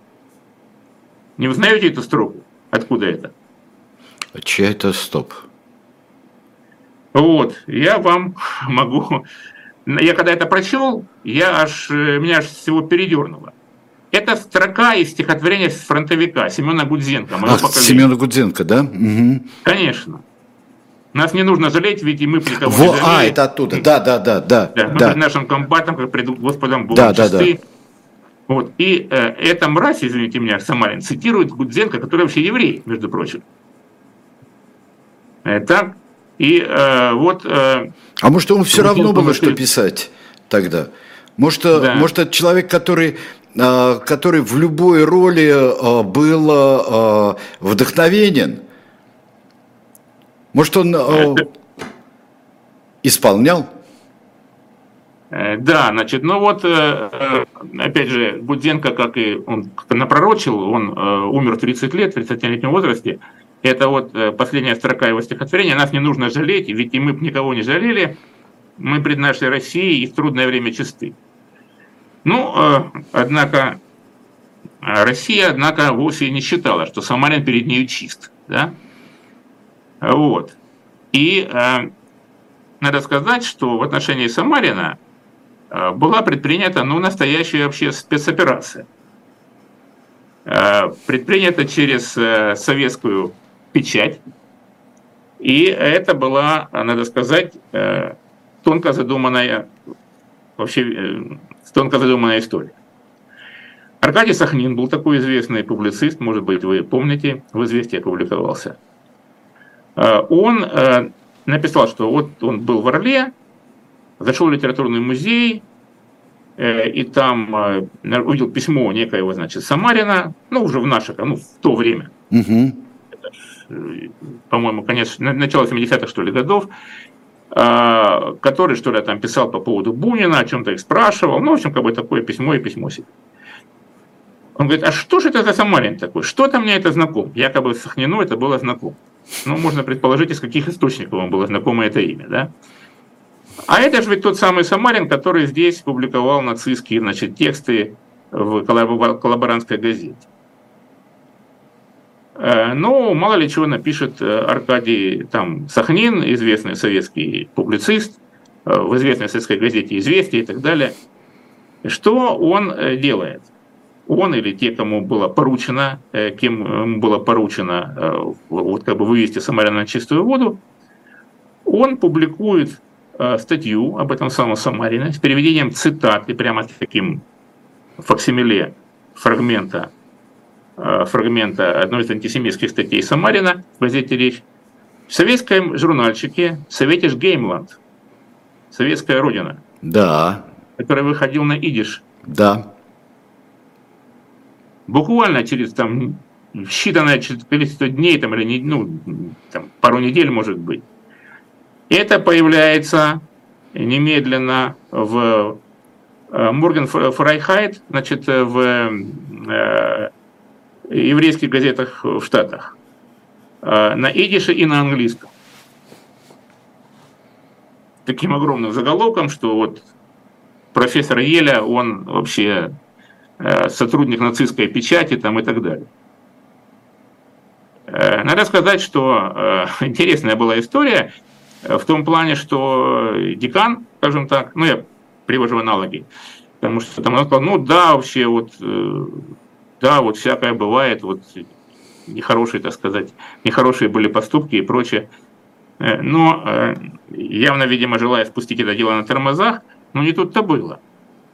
Не узнаете эту строку? Откуда это? А чья это стоп? Вот, я вам могу... Я когда это прочел, я аж, меня аж всего передернуло. Это строка из стихотворения фронтовика Семена Гудзенко. Ах, Семена Гудзенко, да? Угу. Конечно. Нас не нужно жалеть, ведь и мы при Во, не А, это оттуда, да, да, да, да. да мы да. пред нашим комбатом, как пред Господом Богом да, чисты. Да, да. Вот. И э, эта мразь, извините меня, Самарин, цитирует Гудзенко, который вообще еврей, между прочим. Э, так, и э, вот... Э, а может, ему все равно было, что писать тогда? Может, э, да. может, это человек, который э, который в любой роли э, был вдохновенен, может, он э, исполнял? Да, значит, ну вот, опять же, Гудзенко, как и он напророчил, он умер в 30 лет, в 30-летнем возрасте. Это вот последняя строка его стихотворения. Нас не нужно жалеть, ведь и мы никого не жалели. Мы пред нашей Россией и в трудное время чисты. Ну, однако, Россия, однако, вовсе не считала, что Самарин перед нею чист. Да? Вот. И э, надо сказать, что в отношении Самарина э, была предпринята ну, настоящая вообще спецоперация. Э, предпринята через э, советскую печать. И это была, надо сказать, э, тонко задуманная, вообще э, тонко задуманная история. Аркадий Сахнин был такой известный публицист, может быть, вы помните, в «Известии» опубликовался – Э, он написал, что вот он был в Орле, зашел в литературный музей, и там увидел письмо некоего, значит, Самарина, ну, уже в наше, ну, в то время. По-моему, конец, начало 70-х, что ли, годов, который, что ли, там писал по поводу Бунина, о чем-то их спрашивал. Ну, в общем, как бы такое письмо и письмо себе. Он говорит, а что же это за Самарин такой? Что-то мне это знаком. Якобы Сахнину это было знакомо. Ну, можно предположить, из каких источников вам было знакомо это имя, да? А это же ведь тот самый Самарин, который здесь публиковал нацистские значит, тексты в коллаборантской газете. Э, ну, мало ли чего напишет э, Аркадий там, Сахнин, известный советский публицист, э, в известной советской газете «Известия» и так далее. Что он делает? он или те, кому было поручено, кем было поручено вот как бы вывести Самарина на чистую воду, он публикует статью об этом самом Самарине с переведением цитаты, прямо таким факсимиле фрагмента, фрагмента одной из антисемитских статей Самарина в газете «Речь», в советском журнальчике «Советиш Геймланд», «Советская Родина», да. который выходил на идиш. Да буквально через там считанное количество дней там, или ну, там, пару недель, может быть, это появляется немедленно в э, Morgen Freiheit, значит, в э, еврейских газетах в Штатах, э, на идише и на английском. Таким огромным заголовком, что вот профессор Еля, он вообще Э, сотрудник нацистской печати там и так далее. Надо сказать, что интересная была история в том плане, что декан, скажем так, ну я привожу аналоги, потому что там он сказал, ну да, вообще вот, да, вот всякое бывает, вот нехорошие, так сказать, нехорошие были поступки и прочее. Э, но э, явно, видимо, желая спустить это дело на тормозах, но не тут-то было.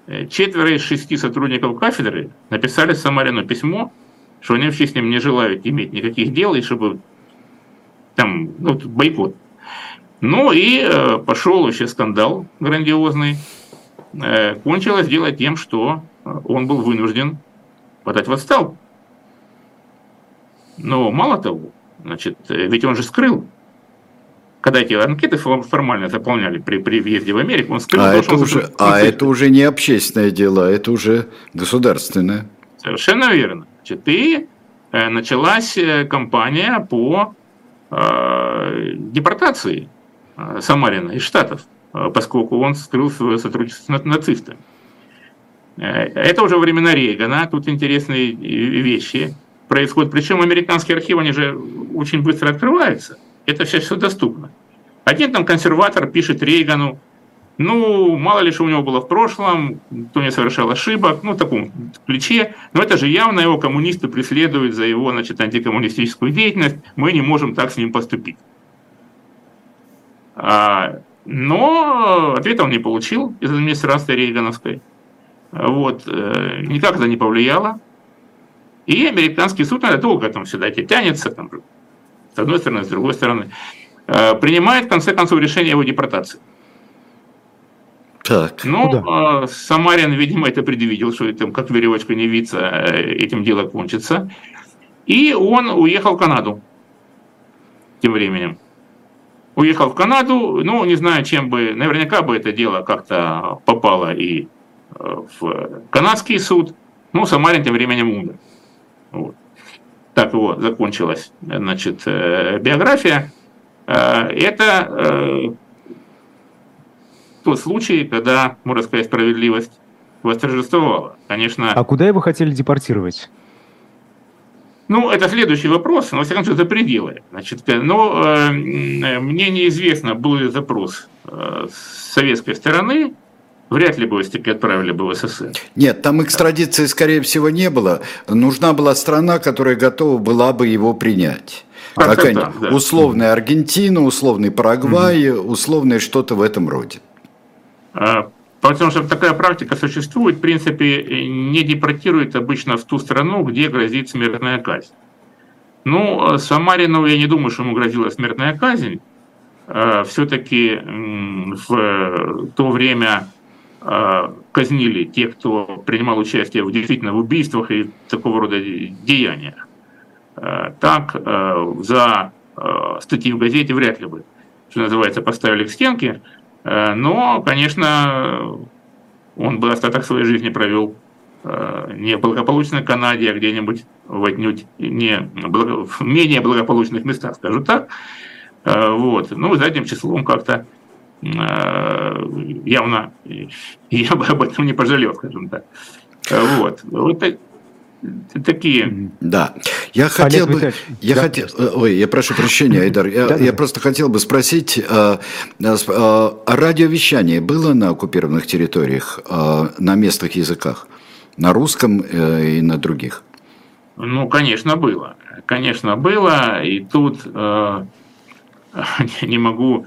Э, четверо из шести сотрудников кафедры написали Самарину письмо, что они вообще с ним не желают иметь никаких дел, и чтобы там, ну, бойкот. Ну и э, пошел вообще скандал грандиозный. Э, кончилось дело тем, что он был вынужден подать в отставку. Но мало того, значит, ведь он же скрыл, когда эти анкеты формально заполняли при, при въезде в Америку, он скрыл, а, это, уже, а это уже не общественное дело, это уже государственное. Совершенно верно. Значит, и э, началась э, кампания по э, депортации э, Самарина из Штатов, э, поскольку он скрыл свое сотрудничество с нацистами. Это уже времена Рейгана, тут интересные вещи происходит. Причем американские архивы, они же очень быстро открываются. Это сейчас все доступно. Один там консерватор пишет Рейгану, ну, мало ли что у него было в прошлом, кто не совершал ошибок, ну, в таком ключе. Но это же явно его коммунисты преследуют за его, значит, антикоммунистическую деятельность. Мы не можем так с ним поступить. А, но ответа он не получил из администрации Рейгановской. Вот. Э, никак это не повлияло. И американский суд, надо долго там всегда эти тянется, там, с одной стороны, с другой стороны, э, принимает, в конце концов, решение его депортации. Так. Ну, Куда? Самарин, видимо, это предвидел, что там, как веревочка не виться, э, этим дело кончится. И он уехал в Канаду тем временем. Уехал в Канаду, ну, не знаю, чем бы, наверняка бы это дело как-то попало и э, в канадский суд. Ну, Самарин тем временем умер. Вот. Так его закончилась значит, э, биография. Э, это э, тот случай, когда, можно сказать, справедливость восторжествовала. Конечно. А куда его хотели депортировать? Ну, это следующий вопрос, но, во всяком случае, за пределы. Значит, но э, мне неизвестно, был ли запрос э, с советской стороны, вряд ли бы таки отправили бы в СССР. Нет, там экстрадиции, скорее всего, не было. Нужна была страна, которая готова была бы его принять. как они, да. Условная Аргентина, условный Парагвай, угу. условное что-то в этом роде. А, потому что такая практика существует, в принципе, не депортирует обычно в ту страну, где грозит смертная казнь. Ну, Самарину, я не думаю, что ему грозила смертная казнь. А, Все-таки в то время казнили тех, кто принимал участие в действительно в убийствах и такого рода деяниях. Э, так э, за статьи в газете вряд ли бы, что называется, поставили к стенке, но, конечно, он бы остаток своей жизни провел не в благополучной Канаде, а где-нибудь в отнюдь не в менее благополучных местах, скажу так. Вот. Ну, задним числом как-то Э, явно я бы об этом не пожалел, скажем так. Вот. Вот такие. Да. Я хотел бы... Я да. хотел... Э, ой, я прошу прощения, Айдар. Я, да, я просто хотел бы спросить, а, а радиовещание было на оккупированных территориях, а, на местных языках? На русском и на других? Ну, конечно, было. Конечно, было. И тут не могу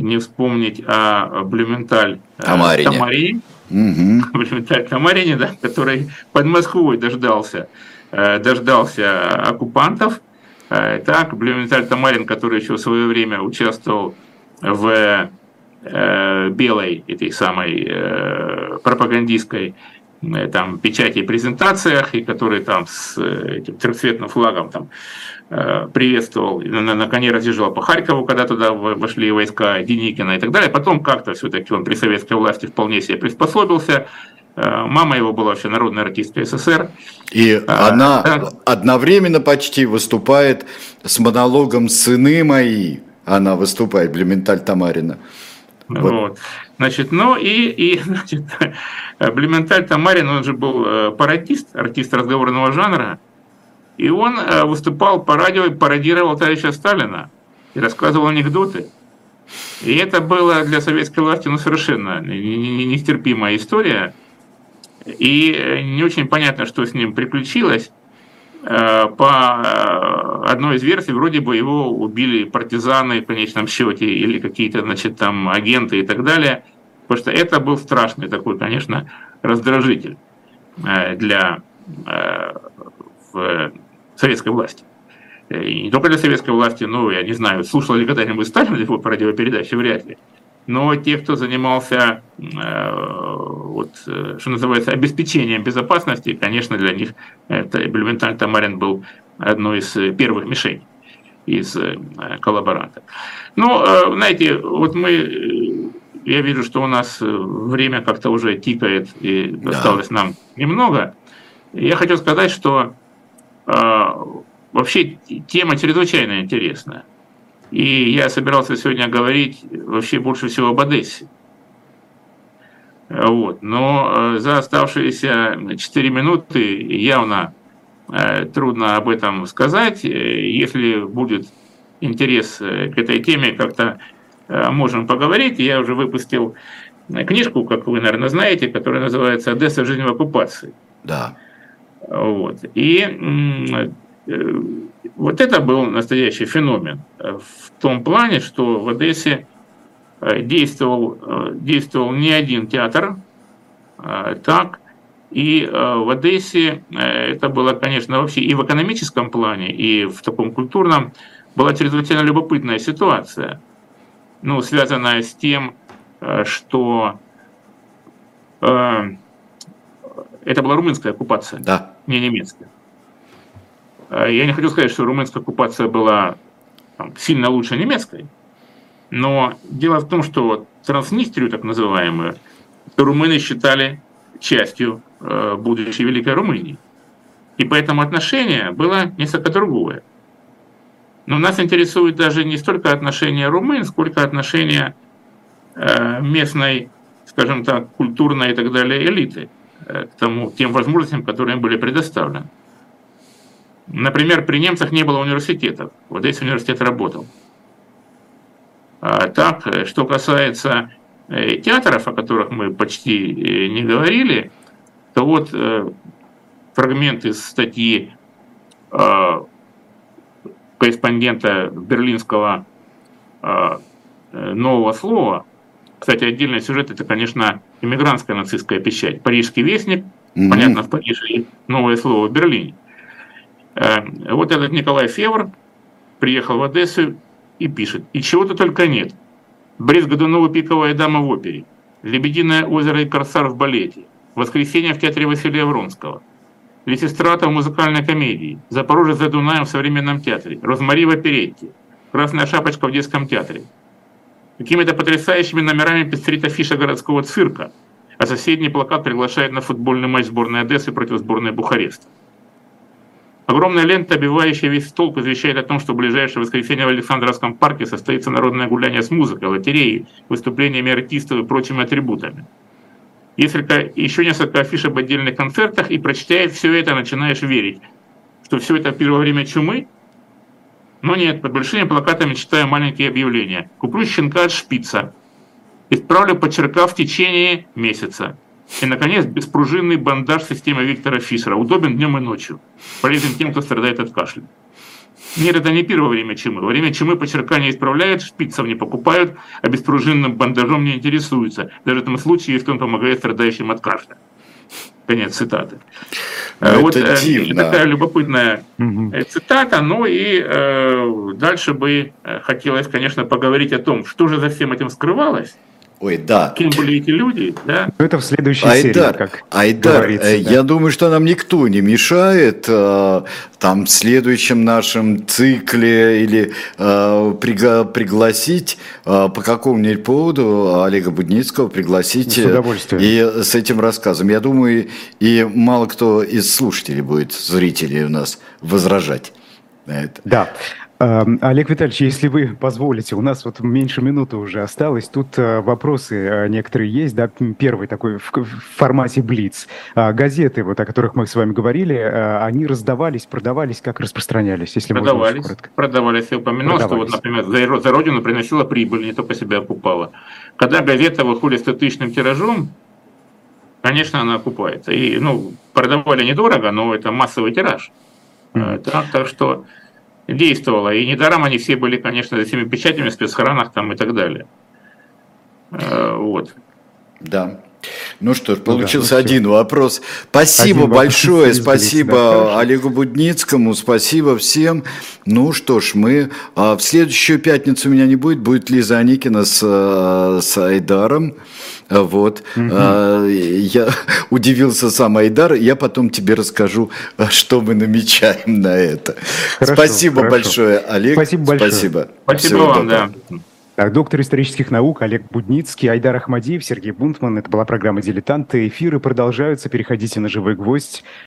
не вспомнить о Блюменталь э, Тамарине. Тамарине. Угу. Блюменталь Тамарине, да, который под Москвой дождался, э, дождался оккупантов. Э, так, Блюменталь Тамарин, который еще в свое время участвовал в белой этой самой пропагандистской там печати и презентациях, и который там с этим трехцветным флагом там приветствовал, на, на коне разъезжал по Харькову, когда туда вошли войска Деникина и так далее. Потом как-то все-таки он при советской власти вполне себе приспособился. Э, мама его была вообще народная артистка СССР. И а, она да. одновременно почти выступает с монологом «Сыны мои». Она выступает, Блюменталь Тамарина. Вот. вот. Значит, ну и, и значит, Блюменталь Тамарин, он же был пародист, артист разговорного жанра. И он выступал по радио и пародировал товарища Сталина и рассказывал анекдоты. И это было для советской власти ну, совершенно нестерпимая история. И не очень понятно, что с ним приключилось. Э, по э, одной из версий, вроде бы его убили партизаны в конечном счете или какие-то, значит, там агенты и так далее. Потому что это был страшный такой, конечно, раздражитель э, для советской власти. И не только для советской власти, ну, я не знаю, слушал ли когда-нибудь Сталин его по радиопередаче, вряд ли. Но те, кто занимался, вот, что называется, обеспечением безопасности, конечно, для них это Блюменталь Тамарин был одной из первых мишеней из коллаборантов. Но, знаете, вот мы, я вижу, что у нас время как-то уже тикает, и да. осталось нам немного. Я хочу сказать, что Вообще тема чрезвычайно интересная. И я собирался сегодня говорить вообще больше всего об Одессе. Вот. Но э, за оставшиеся 4 минуты явно э, трудно об этом сказать. Если будет интерес э, к этой теме, как-то можем поговорить. Я уже выпустил книжку, как вы, наверное, знаете, которая называется «Одесса. Жизнь в оккупации». Да. Вот. И Э, вот это был настоящий феномен э, в том плане, что в Одессе э, действовал, действовал не один театр, так, и в Одессе это было, конечно, вообще и в экономическом плане, и в таком культурном была чрезвычайно любопытная ситуация, ну, связанная с тем, что это была румынская оккупация, да. не немецкая. Э, я не хочу сказать, что румынская оккупация была там, сильно лучше немецкой, но дело в том, что Транснистрию, так называемую, румыны считали частью э, будущей Великой Румынии. И поэтому отношение было несколько другое. Но нас интересует даже не столько отношение румын, сколько отношение э, местной, скажем так, культурной и так далее элиты к тому, тем возможностям, которые им были предоставлены. Например, при немцах не было университетов. Вот здесь университет работал. А так, э, что касается э, театров, о которых мы почти э, не говорили, то вот фрагмент из статьи корреспондента берлинского нового слова. Кстати, отдельный сюжет это, конечно, иммигрантская нацистская печать. Парижский вестник, mm-hmm. понятно, в Париже, и новое слово в Берлине. Э, вот этот Николай Февр приехал в Одессу и пишет. И чего-то только нет. Брез Годунова «Пиковая дама» в опере. «Лебединое озеро» и «Корсар» в балете. «Воскресенье» в театре Василия Вронского. Лисистрата в музыкальной комедии. «Запорожец за Дунаем» в современном театре. «Розмари» в оперетте. «Красная шапочка» в детском театре. Какими-то потрясающими номерами пестрит афиша городского цирка, а соседний плакат приглашает на футбольный матч сборной Одессы против сборной Бухареста. Огромная лента, обивающая весь столб, извещает о том, что в ближайшее воскресенье в Александровском парке состоится народное гуляние с музыкой, лотереей, выступлениями артистов и прочими атрибутами. Несколько, еще несколько афиш об отдельных концертах, и прочитая все это, начинаешь верить, что все это первое время чумы. Но нет, под большими плакатами читаю маленькие объявления. Куплю щенка от шпица. Исправлю подчерка в течение месяца. И, наконец, беспружинный бандаж системы Виктора Фишера. Удобен днем и ночью. Полезен тем, кто страдает от кашля. Нет, это не первое время чумы. Во время чумы почерка не исправляют, шпицев не покупают, а беспружинным бандажом не интересуются. Даже в том случае, если он помогает страдающим от кашля. Конец цитаты. Ну, вот это э, дивно. такая любопытная угу. цитата. Ну и э, дальше бы э, хотелось, конечно, поговорить о том, что же за всем этим скрывалось Ой, да. Кем были эти люди, да? Ну, это в следующей Айдар, серии, как Айдар, говорится. Э, да. я думаю, что нам никто не мешает э, там в следующем нашем цикле или э, пригла пригласить э, по какому-нибудь поводу Олега Будницкого пригласить с удовольствием. и с этим рассказом. Я думаю, и мало кто из слушателей будет, зрителей у нас возражать на это. Да. Эм, Олег Витальевич, если вы позволите, у нас вот меньше минуты уже осталось. Тут э, вопросы э, некоторые есть, да, первый такой в, формате Блиц. А, газеты, вот о которых мы с вами говорили, э, они раздавались, продавались, как распространялись, если продавались, можно коротко. Продавались, я упомянул, продавались. что вот, например, за, Родину приносила прибыль, не только себя окупала. Когда газета выходит 100 тысячным тиражом, конечно, она окупается. И, ну, продавали недорого, но это массовый тираж. Mm-hmm. Так, так что действовала. И недаром они все были, конечно, за всеми печатями, в спецхранах там и так далее. Э, вот. Да. Ну что ж, получился ну, да, ну один все. вопрос. Спасибо один большое, вопрос. спасибо да, Олегу Будницкому, спасибо всем. Ну что ж, мы а, в следующую пятницу меня не будет, будет Лиза Аникина с, а, с Айдаром. Вот. Угу. А, я удивился сам Айдар, я потом тебе расскажу, что мы намечаем на это. Хорошо, спасибо хорошо. большое, Олег. Спасибо большое. Спасибо. Спасибо вам, да. Доктор исторических наук Олег Будницкий, Айдар Ахмадиев, Сергей Бунтман. Это была программа «Дилетанты». Эфиры продолжаются. Переходите на «Живой гвоздь».